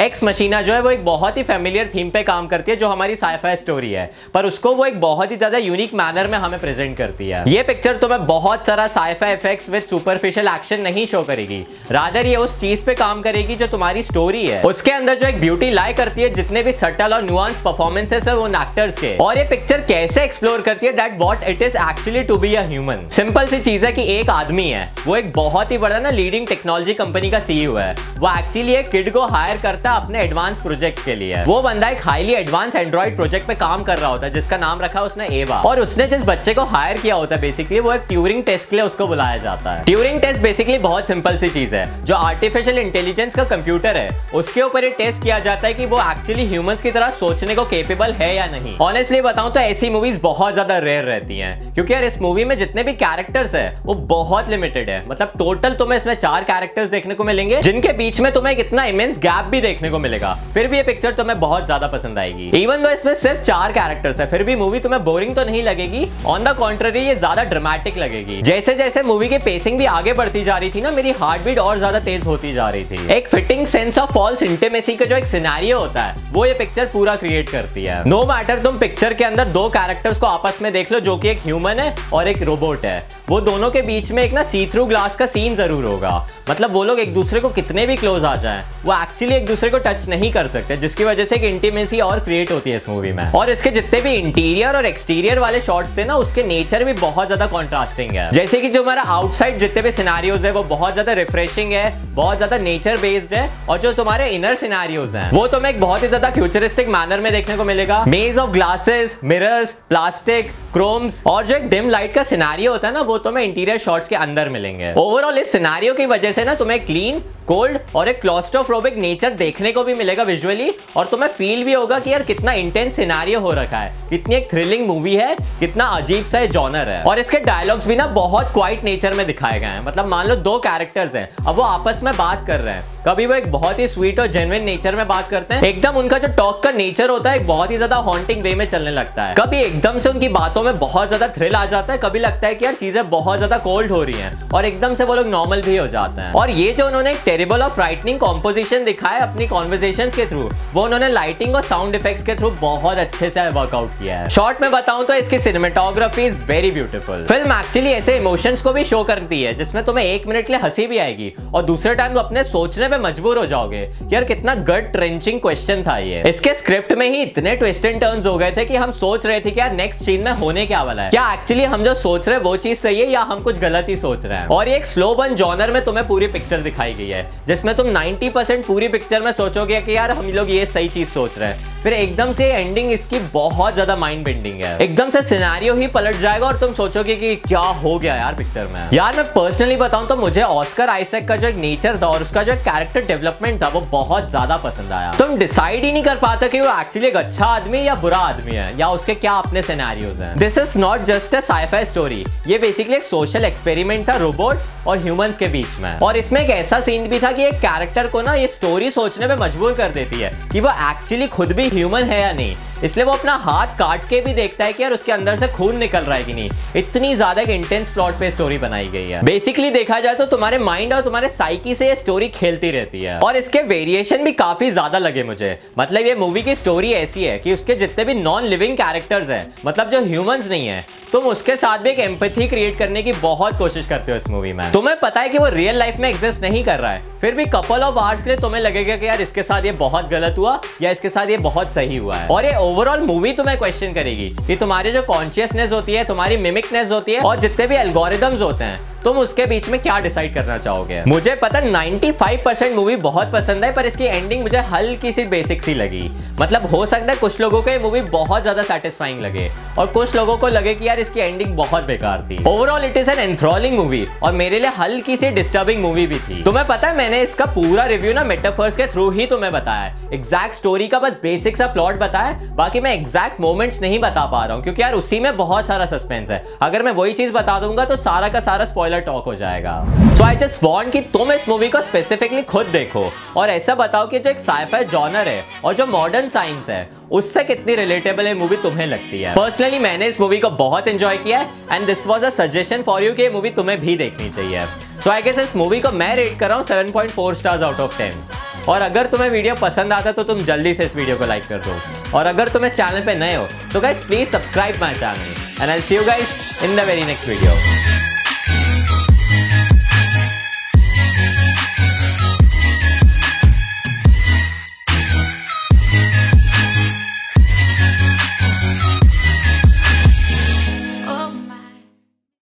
X मशीना जो है वो एक बहुत ही फेमिलियर थीम पे काम करती है, जो हमारी साइफाई स्टोरी है। पर उसको वो एक बहुत ही ज़्यादा यूनिक मैनर में हमें प्रेजेंट करती है। ये पिक्चर तुम्हें बहुत सारा sci fi effects with superficial action नहीं शो करेगी। रादर ये उस चीज़ पे काम करेगी जो तुम्हारी स्टोरी है। उसके अंदर जो एक ब्यूटी लाई करती है, जितने भी सटल और नुआंस परफॉर्मेंसेस है उन एक्टर्स के। और ये पिक्चर कैसे एक्सप्लोर करती है that what it is actually to be human simple सी चीज़ है कि एक आदमी है, वो एक बहुत ही बड़ा ना लीडिंग टेक्नोलॉजी कंपनी का सीईओ है। वो एक्चुअली एक किड को हायर करता है अपने एडवांस प्रोजेक्ट के लिए। वो बंदा एक हाईली एडवांस एंड्रॉइड प्रोजेक्ट पे काम कर रहा होता है जिसका नाम रखा उसने एवा और उसने जिस बच्चे को हायर किया होता है बेसिकली वो एक ट्यूरिंग टेस्ट के लिए उसको बुलाया जाता है। ट्यूरिंग टेस्ट बेसिकली बहुत सिंपल सी चीज़ है, जो आर्टिफिशियल इंटेलिजेंस का कंप्यूटर है, उसके ऊपर ये टेस्ट किया जाता है कि वो एक्चुअली ह्यूमंस की तरह सोचने को केपेबल है या नहीं। ऑनेस्टली बताऊँ तो ऐसी मूवीज़ बहुत ज़्यादा रेयर रहती हैं, क्योंकि यार इस मूवी में जितने भी कैरेक्टर्स है, वो बहुत लिमिटेड है। मतलब टोटल तुम्हें इसमें चार कैरेक्टर्स देखने को मिलेंगे, जिनके बीच में तुम्हें इतना इमेंस गैप भी देखने को मिलेगा। फिर भी ये पिक्चर तुम्हें बहुत ज़्यादा पसंद आएगी। इवन दो इसमें सिर्फ़ चार कैरेक्टर्स है, फिर भी मूवी तुम्हें बोरिंग तो नहीं लगेगी। ऑन द कॉन्ट्ररी ये ज़्यादा ड्रामेटिक लगेगी। जैसे जैसे मूवी की पेसिंग भी आगे बढ़ती जा रही थी ना, मेरी हार्ट बीट और ज़्यादा तेज होती जा रही थी। एक fitting sense of false intimacy का जो एक सिनेरियो होता है, वो ये पिक्चर पूरा क्रिएट करती है। नो no मैटर तुम पिक्चर के अंदर दो कैरेक्टर्स को आपस में देख लो, जो कि एक ह्यूमन है और एक रोबोट है। वो दोनों के बीच में एक ना सी थ्रू ग्लास का सीन ज़रूर होगा। मतलब वो लोग एक दूसरे को कितने भी क्लोज आ जाएँ, वो एक्चुअली एक दूसरे को टच नहीं कर सकते, जिसकी वजह से एक इंटीमेसी और क्रिएट होती है इस मूवी में। और इसके जितने भी इंटीरियर और एक्सटीरियर वाले शॉट्स थे ना, उसके नेचर भी बहुत ज़्यादा कॉन्ट्रास्टिंग है। जैसे कि जो हमारा आउटसाइड जितने भी सिनारियोज है, वो बहुत ज़्यादा रिफ्रेशिंग है, बहुत ज़्यादा नेचर बेस्ड है, और जो तुम्हारे इनर सिनारियोज हैं, वो तुम्हें एक बहुत ही ज़्यादा फ्यूचरिस्टिक मैनर में देखने को मिलेगा। Maze of glasses mirrors plastic chromes और जो एक डिम लाइट का सिनारियो होता है ना, वो तुम्हें इंटीरियर शॉर्ट्स के अंदर मिलेंगे। ओवरऑल इस सिनारियो की वजह से ना, तुम्हें क्लीन कोल्ड और एक क्लॉस्ट्रोफ्रोबिक नेचर देखने को भी मिलेगा विजुअली और तुम्हें फील भी होगा कि यार कितना इंटेंस सिनारियो हो रखा है। कितनी एक थ्रिलिंग मूवी है, कितना अजीब सा जॉनर है। और इसके डायलॉग्स भी ना बहुत क्वाइट नेचर में दिखाए गए हैं। मतलब मान लो दो कैरेक्टर्स हैं, अब वो आपस में बात कर रहे हैं। कभी वो एक बहुत ही स्वीट और जेनविन नेचर में बात करते हैं, एकदम उनका जो टॉक का नेचर होता है, एक बहुत ही ज़्यादा हॉन्टिंग वे में चलने लगता है। कभी एकदम से उनकी बातों में बहुत ज़्यादा थ्रिल आ जाता है, कभी लगता है कि यार चीज़ें बहुत ज़्यादा कोल्ड हो रही हैं, और एकदम से वो लोग नॉर्मल भी हो जाते हैं। और ये जो उन्होंने टेरिबल और फ्राइटनिंग कॉम्पोजिशन दिखाया अपनी कॉन्वर्जेशन के थ्रू वो उन्होंने लाइटिंग और साउंड इफेक्ट्स के थ्रू बहुत अच्छे से वर्कआउट किया है। शॉर्ट में बताऊँ तो इसकी cinematography is very beautiful film actually ऐसे इमोशंस को भी शो करती है, जिसमें तुम्हें एक मिनट के लिए हँसी भी आएगी, और दूसरे टाइम तो अपने सोचने पे मजबूर हो जाओगे यार कितना गट ट्रेंचिंग क्वेश्चन था ये। इसके स्क्रिप्ट में ही इतने ट्विस्ट एंड टर्न्स हो गए थे कि हम सोच रहे थे कि यार नेक्स्ट सीन में होने क्या वाला है। क्या एक्चुअली हम जो सोच रहे हैं वो चीज़ सही है या हम कुछ गलत ही सोच रहे हैं? और एक स्लो बन जॉनर में तुम्हें पूरी पिक्चर दिखाई गई है। जिसमें तुम 90% पूरी पिक्चर में सोचोगे कि यार हम लोग ये सही चीज़ सोच रहे हैं। फिर एकदम से एंडिंग इसकी बहुत ज़्यादा माइंड बेंडिंग है। एकदम से सिनेरियो ही पलट जाएगा और तुम सोचोगे कि क्या हो गया यार पिक्चर में। यार मैं पर्सनली बताऊँ तो मुझे ऑस्कर आइसेक का जो एक नेचर था और उसका जो कैरेक्टर डेवलपमेंट था वो बहुत ज़्यादा पसंद आया। तुम डिसाइड ही नहीं कर पाते कि वो एक्चुअली एक अच्छा आदमी या बुरा आदमी है, या उसके क्या अपने सिनेरियोज हैं। This is not just a sci fi story ये बेसिकली एक सोशल एक्सपेरिमेंट था रोबोट्स और ह्यूमंस के बीच में। और इसमें एक ऐसा सीन भी था कि एक कैरेक्टर को ना ये स्टोरी सोचने पे मजबूर कर देती है कि वो एक्चुअली खुद भी ह्यूमन है या नहीं? इसलिए वो अपना हाथ काट के भी देखता है कि यार उसके अंदर से खून निकल रहा है कि नहीं। इतनी ज़्यादा एक इंटेंस प्लॉट पे स्टोरी बनाई गई है। बेसिकली देखा जाए तो तुम्हारे माइंड और तुम्हारे साइकी से ये स्टोरी खेलती रहती है। और इसके वेरिएशन भी काफ़ी ज़्यादा लगे मुझे। मतलब ये मूवी की स्टोरी ऐसी है कि उसके जितने भी नॉन लिविंग कैरेक्टर्स है मतलब जो ह्यूमंस नहीं है, तुम उसके साथ भी एक एम्पथी क्रिएट करने की बहुत कोशिश करते हो इस मूवी में। तुम्हें पता है कि वो रियल लाइफ में एग्जिस्ट नहीं कर रहा है। फिर भी कपल ऑफ़ आवर्स के लिए तुम्हें लगेगा कि यार इसके साथ ये बहुत गलत हुआ या इसके साथ ये बहुत सही हुआ है। और ये ओवरऑल मूवी तुम्हें क्वेश्चन करेगी कि तुम्हारी जो कॉन्शियसनेस होती है, तुम्हारी मिमिकनेस होती है और जितने भी एल्गोरिदम्स होते हैं तुम उसके बीच में क्या डिसाइड करना चाहोगे? मुझे पता 95% मूवी बहुत पसंद है, पर इसकी एंडिंग मुझे हल्की सी बेसिक सी लगी। मतलब हो सकता है कुछ लोगों को ये मूवी बहुत ज़्यादा सेटिस्फाइंग लगे, और कुछ लोगों को लगे कि यार इसकी एंडिंग बहुत बेकार थी। Overall it is an enthralling movie और मेरे लिए हल्की सी डिस्टर्बिंग मूवी भी थी। तुम्हें पता है मैंने इसका पूरा रिव्यू ना मेटाफर्स के थ्रू ही तुम्हें बताया एग्जैक्ट स्टोरी का बस बेसिक सा प्लॉट बताया बाकी मैं एग्जैक्ट मोमेंट्स नहीं बता पा रहा हूँ, क्योंकि यार उसी में बहुत सारा सस्पेंस है। अगर मैं वही चीज़ बता दूँगा तो सारा का सारा स्पॉइलर टॉक हो जाएगा। सो आई जस्ट वांट कि तुम इस मूवी को स्पेसिफिकली खुद देखो। और ऐसा बताओ कि जो एक साइफाई जॉनर है और जो मॉडर्न साइंस है, उससे कितनी रिलेटेबल है मूवी तुम्हें लगती है। पर्सनली मैंने इस मूवी को बहुत एंजॉय किया and this was a suggestion for you कि मूवी तुम्हें भी देखनी चाहिए। सो आई गेस इस मूवी को मैं रेट कर रहा हूँ 7.4 स्टार्स आउट ऑफ़ 10 और अगर तुम्हें वीडियो पसंद आता तो तुम जल्दी से इस वीडियो को लाइक कर दो। और अगर तुम इस चैनल पे नए हो तो guys please subscribe my channel and I see you guys in the very next video